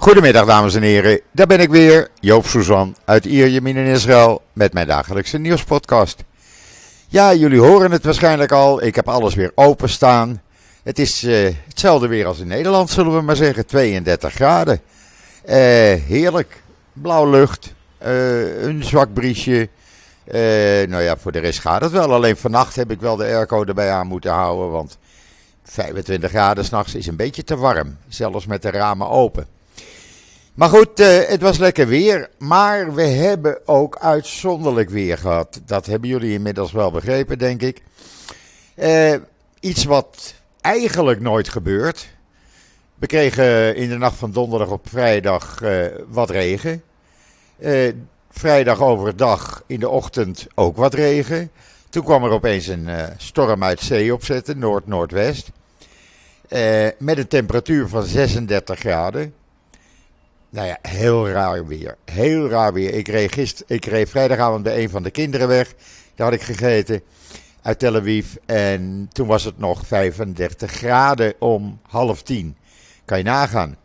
Goedemiddag dames en heren, daar ben ik weer, Joop Suzan uit Ierjemien in Israël met mijn dagelijkse nieuwspodcast. Ja, jullie horen het waarschijnlijk al, ik heb alles weer openstaan. Het is uh, hetzelfde weer als in Nederland, zullen we maar zeggen, 32 graden. Uh, heerlijk, blauw lucht, uh, een zwak briesje. nou ja, voor de rest gaat het wel. Alleen vannacht heb ik wel de airco erbij aan moeten houden, want 25 graden s'nachts is een beetje te warm, zelfs met de ramen open. Maar goed, uh, het was lekker weer. Maar we hebben ook uitzonderlijk weer gehad. Dat hebben jullie inmiddels wel begrepen, denk ik. Uh, iets wat eigenlijk nooit gebeurt. We kregen in de nacht van donderdag op vrijdag uh, wat regen. vrijdag overdag in de ochtend ook wat regen. Toen kwam er opeens een storm uit zee opzetten, noord-noordwest. met een temperatuur van 36 graden. Nou ja, heel raar weer. Heel raar weer. Ik reed, gister, ik reed vrijdagavond bij een van de kinderen weg. Daar had ik gegeten uit Tel Aviv. En toen was het nog 35 graden om half tien. Kan je nagaan.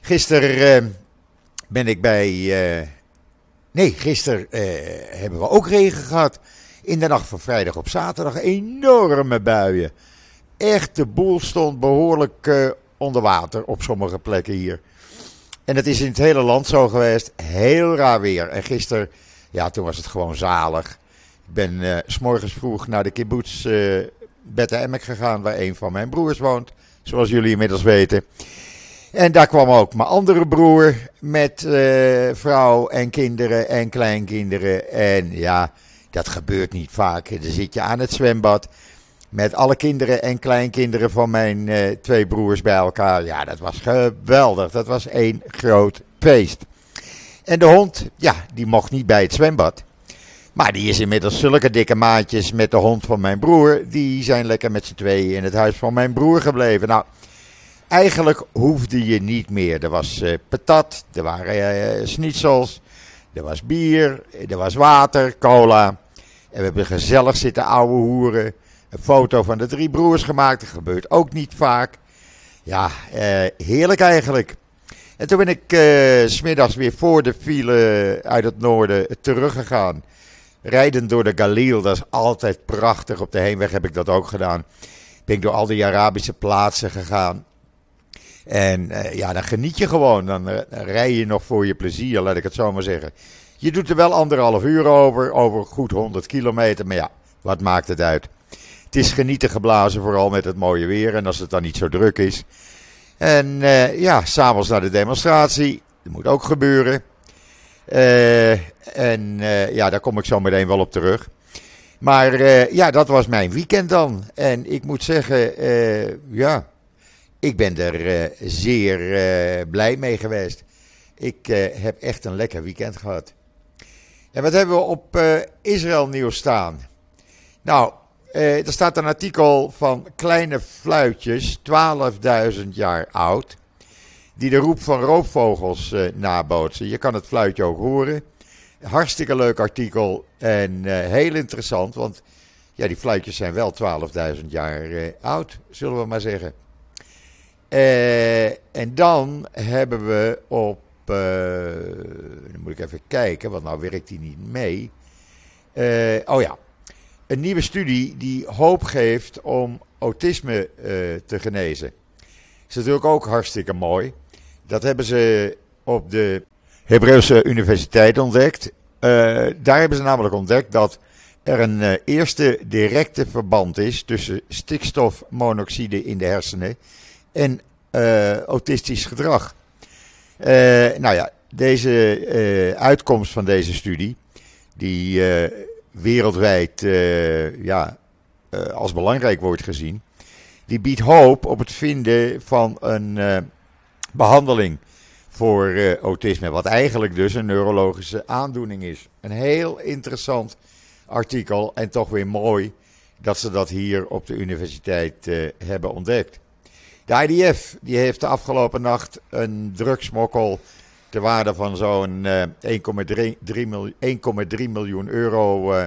Gisteren uh, ben ik bij. Uh, nee, gisteren uh, hebben we ook regen gehad. In de nacht van vrijdag op zaterdag enorme buien. Echt, de boel stond behoorlijk onder water op sommige plekken hier. En het is in het hele land zo geweest. Heel raar weer. En gisteren, ja, toen was het gewoon zalig. Ik ben uh, s morgens vroeg naar de kibbutz uh, Bette Emmek gegaan, waar een van mijn broers woont. Zoals jullie inmiddels weten. En daar kwam ook mijn andere broer met uh, vrouw en kinderen en kleinkinderen. En ja, dat gebeurt niet vaak. Dan zit je aan het zwembad met alle kinderen en kleinkinderen van mijn uh, twee broers bij elkaar. Ja, dat was geweldig. Dat was één groot feest. En de hond, ja, die mocht niet bij het zwembad. Maar die is inmiddels zulke dikke maatjes met de hond van mijn broer. Die zijn lekker met z'n tweeën in het huis van mijn broer gebleven. Nou, eigenlijk hoefde je niet meer. Er was uh, patat, er waren uh, schnitzels, er was bier, er was water, cola. En we hebben gezellig zitten ouwe hoeren een foto van de drie broers gemaakt. Dat gebeurt ook niet vaak. Ja, eh, heerlijk eigenlijk. En toen ben ik uh, smiddags weer voor de file uit het noorden teruggegaan. Rijden door de Galil, dat is altijd prachtig. Op de heenweg heb ik dat ook gedaan. Ben ik door al die Arabische plaatsen gegaan. En uh, ja, dan geniet je gewoon. Dan, uh, dan rij je nog voor je plezier, laat ik het zo maar zeggen. Je doet er wel anderhalf uur over, over goed 100 kilometer. Maar ja, wat maakt het uit? Het is genieten geblazen, vooral met het mooie weer en als het dan niet zo druk is. En uh, ja, s'avonds naar de demonstratie. Dat moet ook gebeuren. Uh, en uh, ja, daar kom ik zo meteen wel op terug. Maar ja, dat was mijn weekend dan. En ik moet zeggen, ja, ik ben er zeer blij mee geweest. Ik heb echt een lekker weekend gehad. En wat hebben we op Israël nieuws staan? Nou, er staat een artikel van kleine fluitjes, 12.000 jaar oud, die de roep van roofvogels uh, nabootsen. Je kan het fluitje ook horen. Hartstikke leuk artikel en uh, heel interessant, want ja, die fluitjes zijn wel 12.000 jaar oud, zullen we maar zeggen. en dan hebben we op, dan moet ik even kijken, want nou werkt die niet mee. oh ja, een nieuwe studie die hoop geeft om autisme uh, te genezen. Is natuurlijk ook hartstikke mooi. Dat hebben ze op de Hebreeuwse Universiteit ontdekt. Uh, daar hebben ze namelijk ontdekt dat er een uh, eerste directe verband is tussen stikstofmonoxide in de hersenen en autistisch gedrag. nou ja, deze uitkomst van deze studie, die wereldwijd uh, ja, uh, als belangrijk wordt gezien. Die biedt hoop op het vinden van een uh, behandeling voor autisme. Wat eigenlijk dus een neurologische aandoening is. Een heel interessant artikel en toch weer mooi dat ze dat hier op de universiteit hebben ontdekt. De IDF die heeft de afgelopen nacht een drugsmokkel ter waarde van zo'n uh, 1,3 miljoen, miljoen euro uh,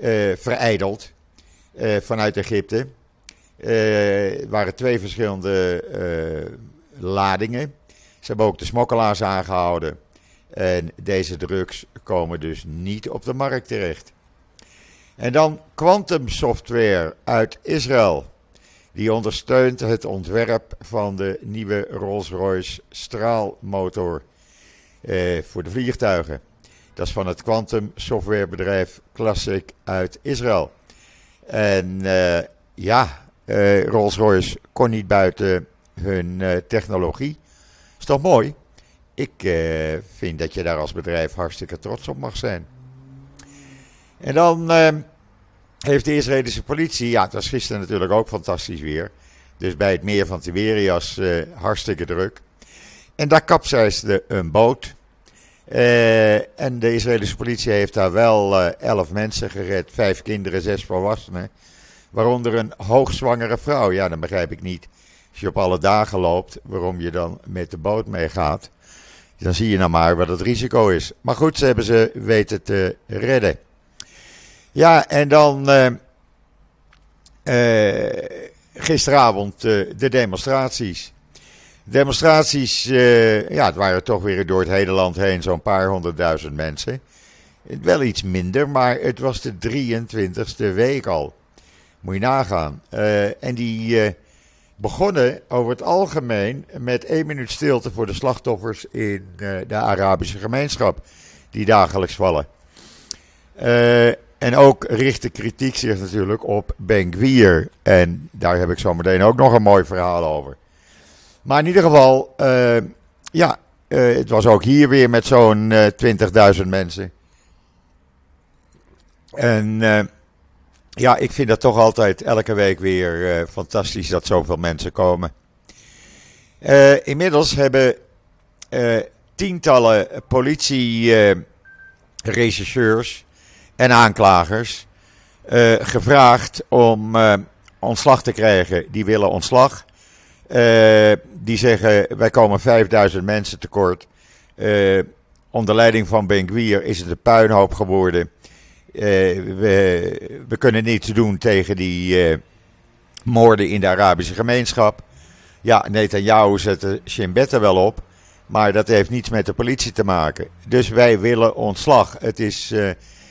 uh, vereideld vanuit Egypte. Er waren twee verschillende ladingen. Ze hebben ook de smokkelaars aangehouden. En deze drugs komen dus niet op de markt terecht. En dan Quantum Software uit Israël. Die ondersteunt het ontwerp van de nieuwe Rolls-Royce straalmotor eh, voor de vliegtuigen. Dat is van het Quantum softwarebedrijf Classic uit Israël. En uh, ja, uh, Rolls-Royce kon niet buiten hun technologie. Is toch mooi? Ik vind dat je daar als bedrijf hartstikke trots op mag zijn. En dan heeft de Israëlische politie, ja, het was gisteren natuurlijk ook fantastisch weer. Dus bij het meer van Tiberias hartstikke druk. En daar kapseisde een boot. Uh, en de Israëlische politie heeft daar wel uh, elf mensen gered. Vijf kinderen, zes volwassenen. Waaronder een hoogzwangere vrouw. Ja, dan begrijp ik niet. Als je op alle dagen loopt, waarom je dan met de boot meegaat. Dan zie je nou maar wat het risico is. Maar goed, ze hebben ze weten te redden. Ja, en dan uh, gisteravond de demonstraties. Demonstraties, uh, ja, het waren toch weer door het hele land heen zo'n paar honderdduizend mensen. Wel iets minder, maar het was de 23ste week al. Moet je nagaan. Uh, en die uh, begonnen over het algemeen met één minuut stilte voor de slachtoffers in de Arabische gemeenschap, die dagelijks vallen. en ook richt de kritiek zich natuurlijk op Ben. En daar heb ik zo meteen ook nog een mooi verhaal over. Maar in ieder geval, uh, ja, uh, het was ook hier weer met zo'n uh, eh, 20.000 mensen. En ja, ik vind dat toch altijd elke week weer fantastisch dat zoveel mensen komen. inmiddels hebben tientallen politie-rechercheurs en aanklagers gevraagd om ontslag te krijgen. Die willen ontslag. Uh, die zeggen: wij komen 5000 mensen tekort. Uh, onder leiding van Benguier is het een puinhoop geworden. Uh, we, we, kunnen niets doen tegen die moorden in de Arabische gemeenschap. Ja, Netanyahu zette er wel op. Maar dat heeft niets met de politie te maken. Dus wij willen ontslag. Het is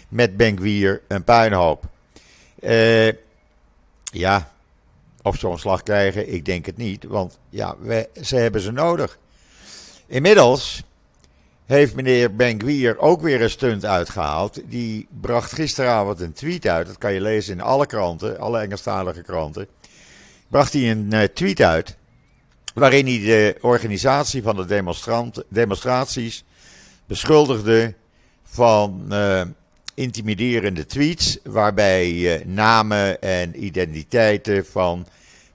met Benguier een puinhoop. ja, of ze ontslag krijgen, ik denk het niet, want ja, ze hebben ze nodig. Inmiddels heeft meneer Benguier ook weer een stunt uitgehaald. Die bracht gisteravond een tweet uit, dat kan je lezen in alle kranten, alle Engelstalige kranten. Bracht hij een uh, tweet uit waarin hij de organisatie van de demonstraties beschuldigde van uh, intimiderende tweets, waarbij uh, namen en identiteiten van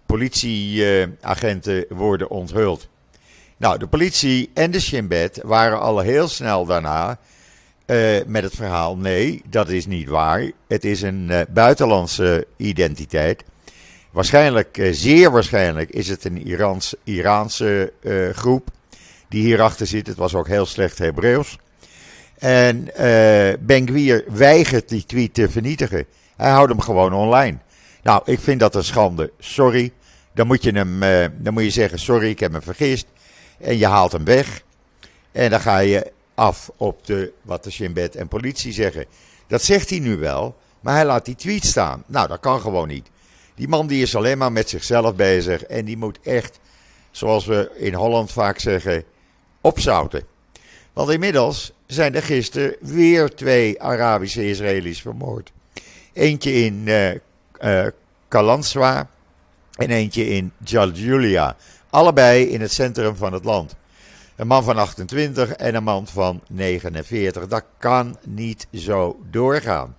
politieagenten worden onthuld. Nou, de politie en de Shinbet waren al heel snel daarna uh, met het verhaal: nee, dat is niet waar. Het is een buitenlandse identiteit. Waarschijnlijk, zeer waarschijnlijk, is het een Irans, Iraanse groep die hierachter zit. Het was ook heel slecht Hebreeuws. En Ben Gwier weigert die tweet te vernietigen. Hij houdt hem gewoon online. Nou, ik vind dat een schande. Sorry. Dan moet je hem, uh, dan moet je zeggen: sorry, ik heb me vergist. En je haalt hem weg. En dan ga je af op de, wat de Shinbet en politie zeggen. Dat zegt hij nu wel, maar hij laat die tweet staan. Nou, dat kan gewoon niet. Die man die is alleen maar met zichzelf bezig. En die moet echt, zoals we in Holland vaak zeggen, opzouten. Want inmiddels zijn er gisteren weer twee Arabische Israëli's vermoord. Eentje in uh, uh, Kalanswa en eentje in Jaljulia. Allebei in het centrum van het land. Een man van 28 en een man van 49. Dat kan niet zo doorgaan.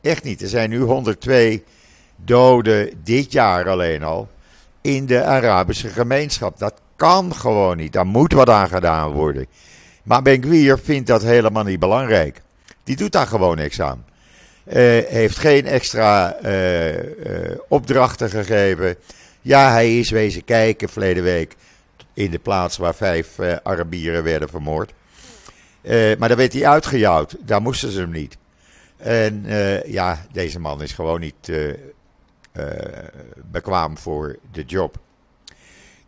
Echt niet. Er zijn nu 102 doden dit jaar alleen al in de Arabische gemeenschap. Dat kan gewoon niet. Daar moet wat aan gedaan worden. Maar Ben Gwier vindt dat helemaal niet belangrijk. Die doet daar gewoon niks aan. Uh, heeft geen extra uh, uh, opdrachten gegeven. Ja, hij is wezen kijken verleden week in de plaats waar vijf Arabieren werden vermoord. maar daar werd hij uitgejouwd. Daar moesten ze hem niet. En ja, deze man is gewoon niet bekwaam voor de job.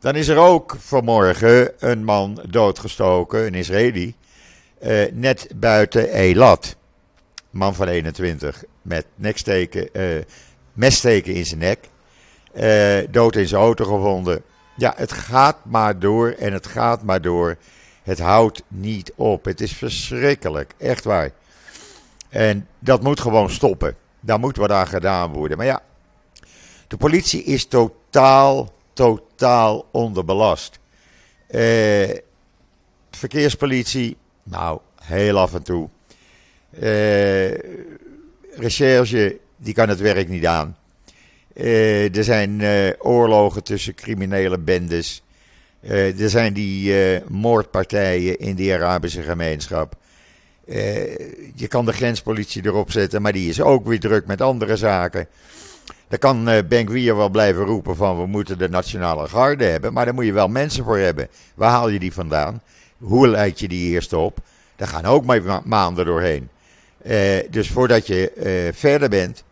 Dan is er ook vanmorgen een man doodgestoken, een Israëli, uh, net buiten Eilat. Man van 21 met neksteken, uh, messteken in zijn nek. Uh, dood in zijn auto gevonden. Ja, het gaat maar door en het gaat maar door. Het houdt niet op. Het is verschrikkelijk, echt waar. En dat moet gewoon stoppen. Daar moet wat aan gedaan worden. Maar ja, de politie is totaal, totaal onderbelast. Eh, verkeerspolitie, nou, heel af en toe. Eh, recherche, die kan het werk niet aan. Eh, er zijn eh, oorlogen tussen criminele bendes. Er zijn die moordpartijen in die Arabische gemeenschap. je kan de grenspolitie erop zetten, maar die is ook weer druk met andere zaken. Dan kan uh, Ben wel blijven roepen van we moeten de nationale garde hebben, maar daar moet je wel mensen voor hebben. Waar haal je die vandaan? Hoe leid je die eerst op? Daar gaan ook maar maanden doorheen. dus voordat je verder bent,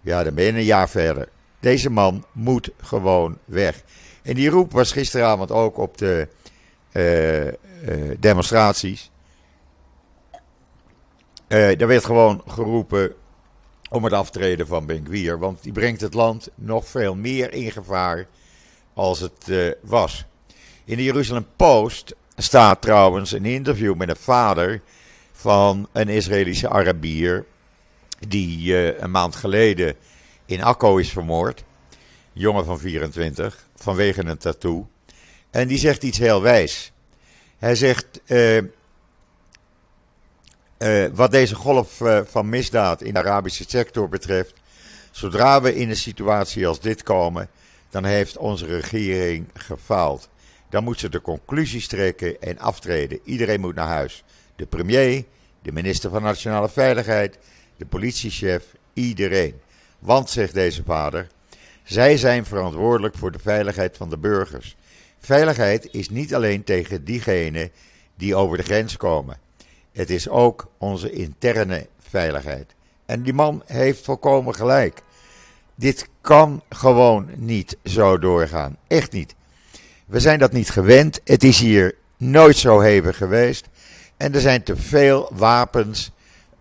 ja, dan ben je een jaar verder. Deze man moet gewoon weg. En die roep was gisteravond ook op de demonstraties. Er werd gewoon geroepen om het aftreden van Ben want die brengt het land nog veel meer in gevaar als het was. In de Jeruzalem Post staat trouwens een interview met een vader van een Israëlische Arabier die een maand geleden in Akko is vermoord. Jongen van 24, vanwege een tattoo. En die zegt iets heel wijs. Hij zegt, uh, uh, wat deze golf uh, van misdaad in de Arabische sector betreft, zodra we in een situatie als dit komen, dan heeft onze regering gefaald. Dan moet ze de conclusies trekken en aftreden. Iedereen moet naar huis. De premier, de minister van Nationale Veiligheid, de politiechef, iedereen. Want, zegt deze vader, zij zijn verantwoordelijk voor de veiligheid van de burgers. Veiligheid is niet alleen tegen diegenen die over de grens komen. Het is ook onze interne veiligheid. En die man heeft volkomen gelijk. Dit kan gewoon niet zo doorgaan. Echt niet. We zijn dat niet gewend. Het is hier nooit zo hevig geweest. En er zijn te veel wapens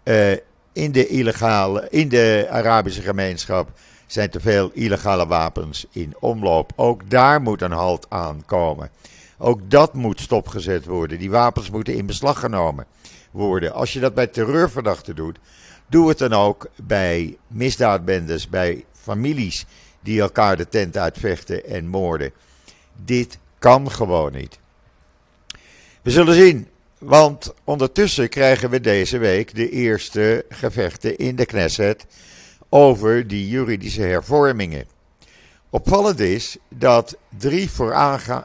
uh, in de, illegale, in de Arabische gemeenschap zijn te veel illegale wapens in omloop. Ook daar moet een halt aan komen. Ook dat moet stopgezet worden. Die wapens moeten in beslag genomen Als je dat bij terreurverdachten doet, doe het dan ook bij misdaadbendes, bij families die elkaar de tent uitvechten en moorden. Dit kan gewoon niet. We zullen zien want ondertussen krijgen we deze week de eerste gevechten in de Knesset over die juridische hervormingen. Opvallend is dat drie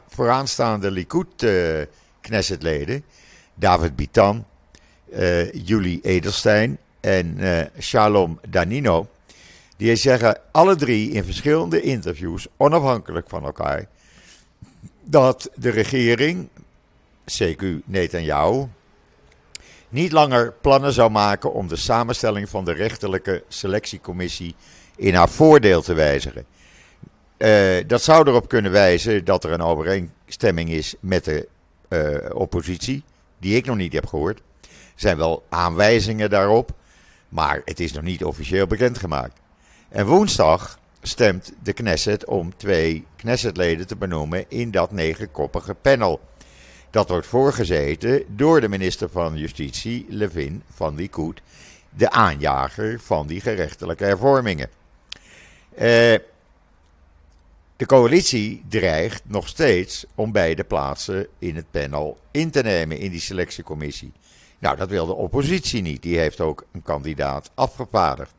vooraanstaande Likud-Knessetleden, David Bitan, uh, Julie Edelstein en uh, Shalom Danino, die zeggen alle drie in verschillende interviews, onafhankelijk van elkaar, dat de regering CQ Netanyahu, niet langer plannen zou maken om de samenstelling van de rechterlijke selectiecommissie in haar voordeel te wijzigen. Uh, dat zou erop kunnen wijzen dat er een overeenstemming is met de oppositie, die ik nog niet heb gehoord. Zijn wel aanwijzingen daarop, maar het is nog niet officieel bekendgemaakt. En woensdag stemt de Knesset om twee Knessetleden te benoemen in dat negenkoppige panel. Dat wordt voorgezeten door de minister van Justitie, Levin van Likud, de aanjager van die gerechtelijke hervormingen. Eh, de coalitie dreigt nog steeds om beide plaatsen in het panel in te nemen in die selectiecommissie. Nou, dat wil de oppositie niet. Die heeft ook een kandidaat afgevaardigd.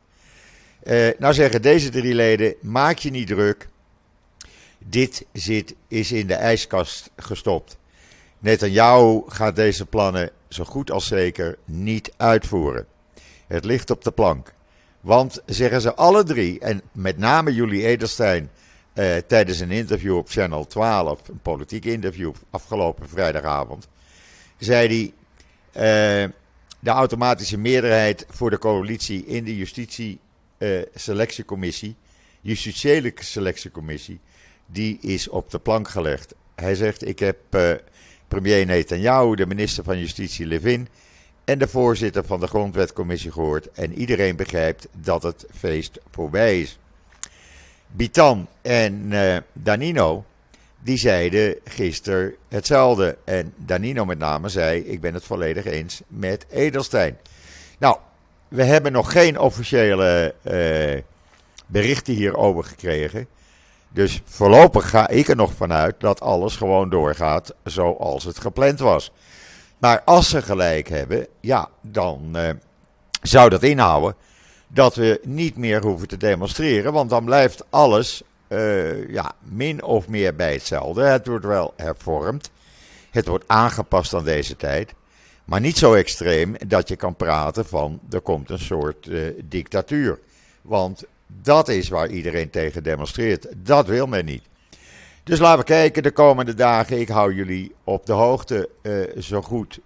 Uh, nou zeggen deze drie leden: maak je niet druk. Dit zit, is in de ijskast gestopt. Netanyahu gaat deze plannen zo goed als zeker niet uitvoeren. Het ligt op de plank. Want, zeggen ze alle drie, en met name Julie Edelstein eh, tijdens een interview op Channel 12, een politiek interview afgelopen vrijdagavond, zei hij: de automatische meerderheid voor de coalitie in de justitie-selectiecommissie, uh, justitiële selectiecommissie, die is op de plank gelegd. Hij zegt: Ik heb uh, premier Netanyahu, de minister van Justitie Levin en de voorzitter van de Grondwetcommissie gehoord. En iedereen begrijpt dat het feest voorbij is. Bitan en Danino, die zeiden gisteren hetzelfde. En Danino met name zei: Ik ben het volledig eens met Edelstein. Nou, we hebben nog geen officiële uh, berichten hierover gekregen. Dus voorlopig ga ik er nog vanuit dat alles gewoon doorgaat zoals het gepland was. Maar als ze gelijk hebben, ja, dan uh, zou dat inhouden dat we niet meer hoeven te demonstreren, want dan blijft alles uh, ja, min of meer bij hetzelfde. Het wordt wel hervormd, het wordt aangepast aan deze tijd, maar niet zo extreem dat je kan praten van er komt een soort uh, dictatuur. Want dat is waar iedereen tegen demonstreert. Dat wil men niet. Dus laten we kijken de komende dagen. Ik hou jullie op de hoogte uh, zo goed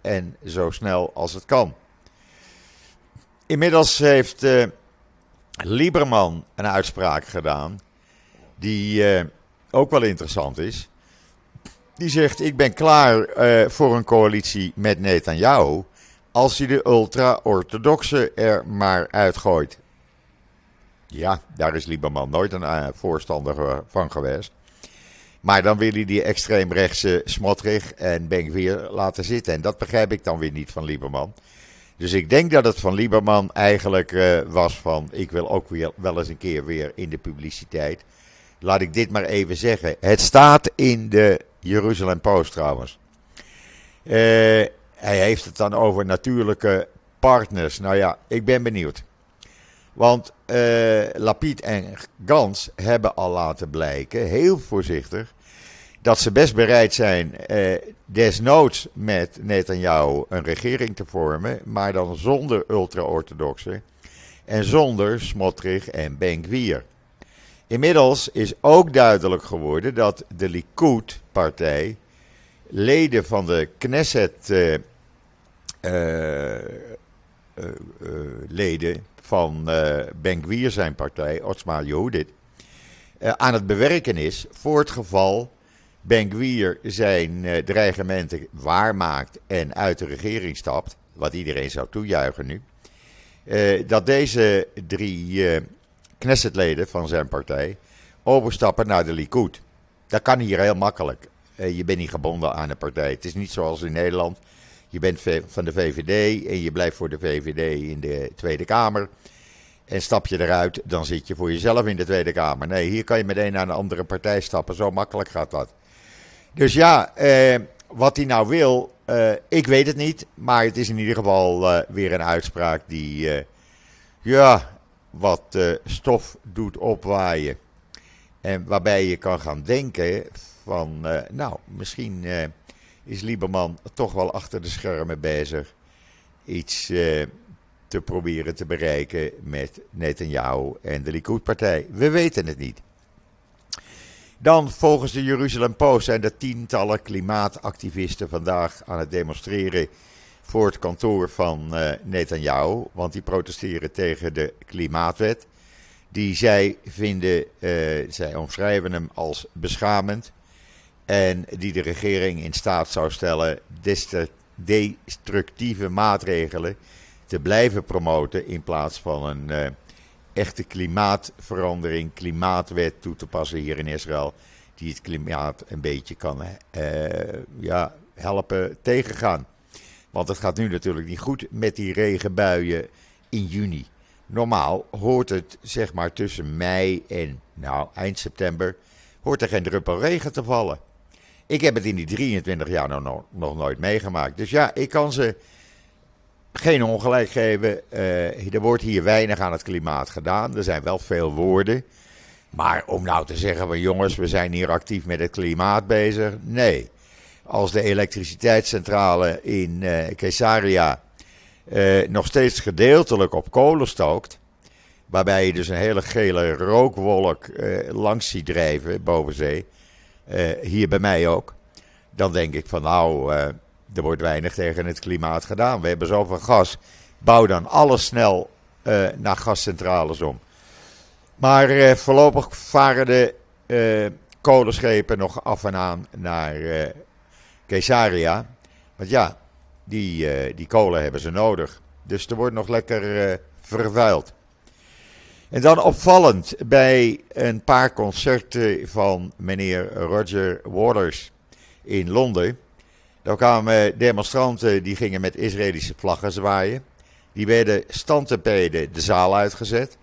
en zo snel als het kan. Inmiddels heeft Lieberman een uitspraak gedaan die ook wel interessant is. Die zegt: Ik ben klaar voor een coalitie met Netanyahu als hij de ultra-orthodoxe er maar uitgooit. Ja, daar is Lieberman nooit een voorstander van geweest. Maar dan wil hij die extreemrechtse Smotrich en Benkweer laten zitten. En dat begrijp ik dan weer niet van Lieberman. Dus ik denk dat het van Lieberman eigenlijk was van... ik wil ook weer, wel eens een keer weer in de publiciteit. Laat ik dit maar even zeggen. Het staat in de Jeruzalem Post trouwens. Uh, hij heeft het dan over natuurlijke partners. Nou ja, ik ben benieuwd. Want uh, Lapid en Gans hebben al laten blijken, heel voorzichtig, dat ze best bereid zijn uh, desnoods met Netanyahu een regering te vormen, maar dan zonder ultra-orthodoxen en zonder Smotrich en Ben-Gvir. Inmiddels is ook duidelijk geworden dat de Likud-partij leden van de Knesset-leden uh, van uh, Ben zijn partij, Otsma Yehudit, aan het bewerken is voor het geval Ben zijn dreigementen waarmaakt en uit de regering stapt, wat iedereen zou toejuichen nu, dat deze drie Knessetleden van zijn partij overstappen naar de Likud. Dat kan hier heel makkelijk. je bent niet gebonden aan een partij. Het is niet zoals in Nederland je bent van de VVD en je blijft voor de VVD in de Tweede Kamer. En stap je eruit, dan zit je voor jezelf in de Tweede Kamer. Nee, hier kan je meteen naar een andere partij stappen. Zo makkelijk gaat dat. Dus ja, eh, wat hij nou wil, eh, ik weet het niet. Maar het is in ieder geval eh, weer een uitspraak die, eh, ja, wat eh, stof doet opwaaien. En waarbij je kan gaan denken van, eh, nou, misschien is Lieberman toch wel achter de schermen bezig iets te proberen te bereiken met Netanyahu en de Likud-partij. We weten het niet. Dan, volgens de Jeruzalem Post, zijn er tientallen klimaatactivisten vandaag aan het demonstreren voor het kantoor van uh, Netanyahu. Want die protesteren tegen de klimaatwet. Die zij vinden, uh, zij omschrijven hem als beschamend. En die de regering in staat zou stellen destructieve maatregelen te blijven promoten in plaats van een uh, echte klimaatverandering, klimaatwet toe te passen hier in Israël, die het klimaat een beetje kan ja, helpen tegengaan. Want het gaat nu natuurlijk niet goed met die regenbuien in juni. Normaal hoort het zeg maar tussen mei en nou, eind september hoort er geen druppel regen te vallen. Ik heb het in die 23 jaar nog, nog nooit meegemaakt. Dus ja, ik kan ze geen ongelijk geven. Uh, er wordt hier weinig aan het klimaat gedaan. Er zijn wel veel woorden. Maar om nou te zeggen van jongens, we zijn hier actief met het klimaat bezig. Nee. Als de elektriciteitscentrale in uh, Caesarea uh, nog steeds gedeeltelijk op kolen stookt. Waarbij je dus een hele gele rookwolk langs ziet drijven boven zee hier bij mij ook. Dan denk ik van nou, er wordt weinig tegen het klimaat gedaan. We hebben zoveel gas. Bouw dan alles snel naar gascentrales om. Maar voorlopig varen de kolenschepen nog af en aan naar Caesarea. Want ja, die, die kolen hebben ze nodig. Dus er wordt nog lekker vervuild. En dan opvallend bij een paar concerten van meneer Roger Waters in Londen. Daar kwamen demonstranten die gingen met Israëlische vlaggen zwaaien. Die werden standtempeden de zaal uitgezet.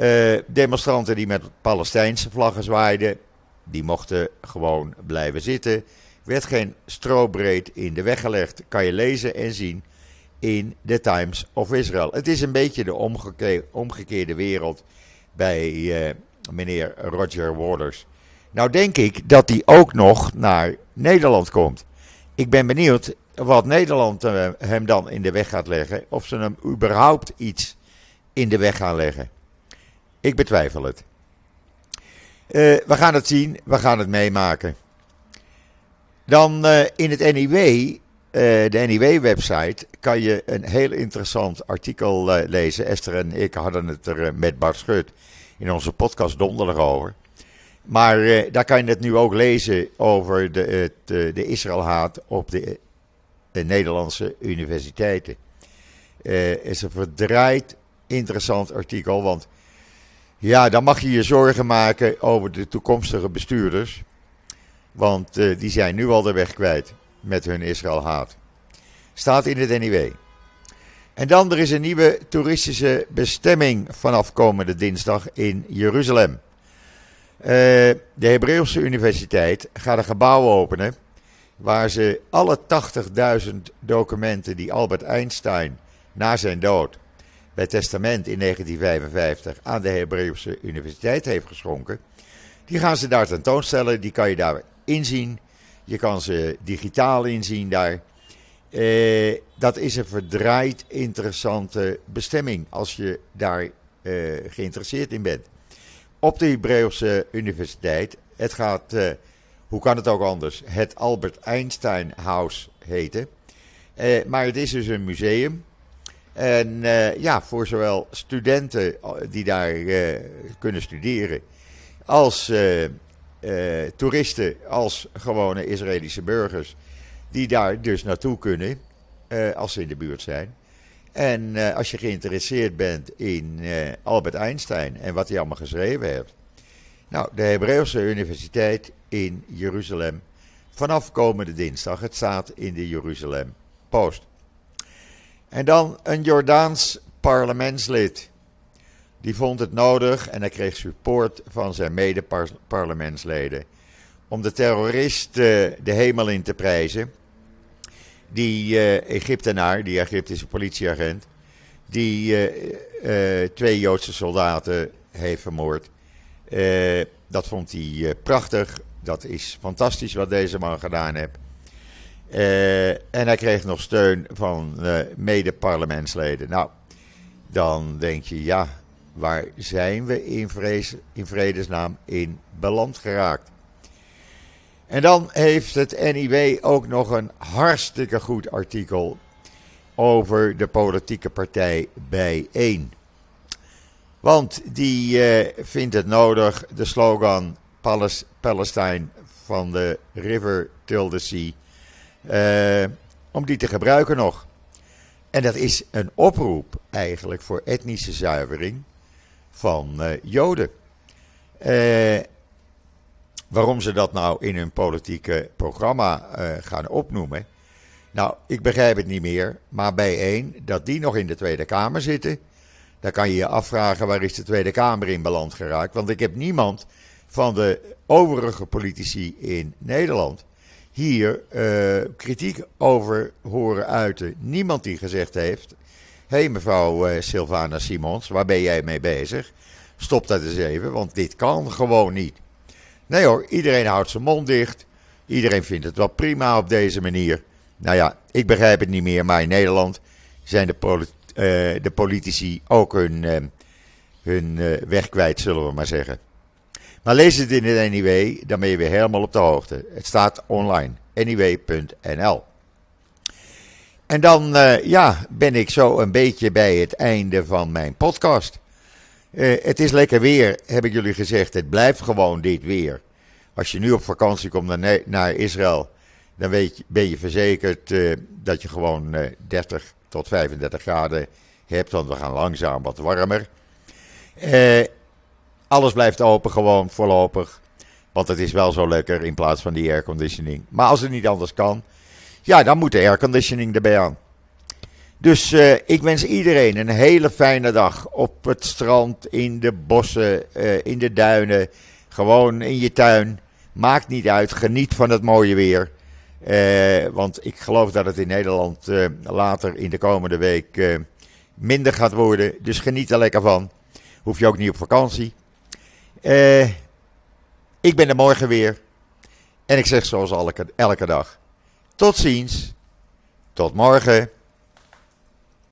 Uh, demonstranten die met Palestijnse vlaggen zwaaiden, die mochten gewoon blijven zitten. Werd geen strobreed in de weg gelegd. Kan je lezen en zien in The Times of Israel. Het is een beetje de omgekeerde wereld bij uh, meneer Roger Waters. Nou denk ik dat hij ook nog naar Nederland komt. Ik ben benieuwd wat Nederland uh, hem dan in de weg gaat leggen. Of ze hem überhaupt iets in de weg gaan leggen. Ik betwijfel het. Uh, we gaan het zien, we gaan het meemaken. Dan uh, in het NIW uh, de NIW-website kan je een heel interessant artikel uh, lezen. Esther en ik hadden het er met Bart Schut in onze podcast donderdag over. Maar daar kan je het nu ook lezen over de, de Israëlhaat op de, de, Nederlandse universiteiten. Het is een verdraaid interessant artikel, want ja, dan mag je je zorgen maken over de toekomstige bestuurders. Want die zijn nu al de weg kwijt met hun Israël haat. Staat in het NIW. En dan er is een nieuwe toeristische bestemming vanaf komende dinsdag in Jeruzalem. Uh, de Hebreeuwse Universiteit gaat een gebouw openen waar ze alle 80.000 documenten die Albert Einstein na zijn dood bij testament in 1955 aan de Hebreeuwse Universiteit heeft geschonken, die gaan ze daar tentoonstellen. Die kan je daar inzien. Je kan ze digitaal inzien daar. Uh, dat is een verdraaid interessante bestemming als je daar uh, geïnteresseerd in bent. Op de Hebreeuwse Universiteit, het gaat, uh, hoe kan het ook anders, het Albert Einstein House heten. maar het is dus een museum. En ja, voor zowel studenten die daar kunnen studeren, als toeristen als gewone Israëlische burgers. Die daar dus naartoe kunnen uh, als ze in de buurt zijn. En uh, als je geïnteresseerd bent in Albert Einstein en wat hij allemaal geschreven heeft. Nou, de Hebreeuwse Universiteit in Jeruzalem. Vanaf komende dinsdag. Het staat in de Jeruzalem Post. En dan een Jordaans parlementslid die vond het nodig en hij kreeg support van zijn mede-parlementsleden om de terrorist uh, de hemel in te prijzen. Die uh, Egyptenaar, die Egyptische politieagent, die uh, twee Joodse soldaten heeft vermoord. dat vond hij prachtig. Dat is fantastisch wat deze man gedaan heeft. en hij kreeg nog steun van mede-parlementsleden. Nou, dan denk je, ja, Waar zijn we in, in vredesnaam in beland geraakt? En dan heeft het NIW ook nog een hartstikke goed artikel over de politieke partij Bijeen. Want die eh, vindt het nodig de slogan Palestine van de River till the Sea, eh, om die te gebruiken nog. En dat is een oproep eigenlijk voor etnische zuivering van uh, Joden. Uh, waarom ze dat nou in hun politieke programma uh, gaan opnoemen. Nou, ik begrijp het niet meer. Maar bij één, dat die nog in de Tweede Kamer zitten. Dan kan je je afvragen waar is de Tweede Kamer in beland geraakt. Want ik heb niemand van de overige politici in Nederland hier kritiek over horen uiten. Niemand die gezegd heeft hey, mevrouw uh, Sylvana Simons, waar ben jij mee bezig? Stop dat eens even, want dit kan gewoon niet. Nee hoor, iedereen houdt zijn mond dicht. Iedereen vindt het wel prima op deze manier. Nou ja, ik begrijp het niet meer, maar in Nederland zijn de, uh, de politici ook hun, uh, hun weg kwijt, zullen we maar zeggen. Maar lees het in het NIW, dan ben je weer helemaal op de hoogte. Het staat online, niw.nl. En dan uh, ja, ben ik zo een beetje bij het einde van mijn podcast. Uh, het is lekker weer, heb ik jullie gezegd. Het blijft gewoon dit weer. Als je nu op vakantie komt naar, naar Israël, dan weet je, ben je verzekerd uh, dat je gewoon uh, 30 tot 35 graden hebt, want we gaan langzaam wat warmer. Alles blijft open gewoon voorlopig, want het is wel zo lekker in plaats van die airconditioning. Maar als het niet anders kan, ja, dan moet de airconditioning erbij aan. Dus uh, ik wens iedereen een hele fijne dag op het strand, in de bossen, uh, in de duinen, gewoon in je tuin. Maakt niet uit, geniet van het mooie weer. Uh, want ik geloof dat het in Nederland later in de komende week minder gaat worden. Dus geniet er lekker van. Hoef je ook niet op vakantie. ik ben er morgen weer. En ik zeg zoals elke dag. Tot ziens. Tot morgen.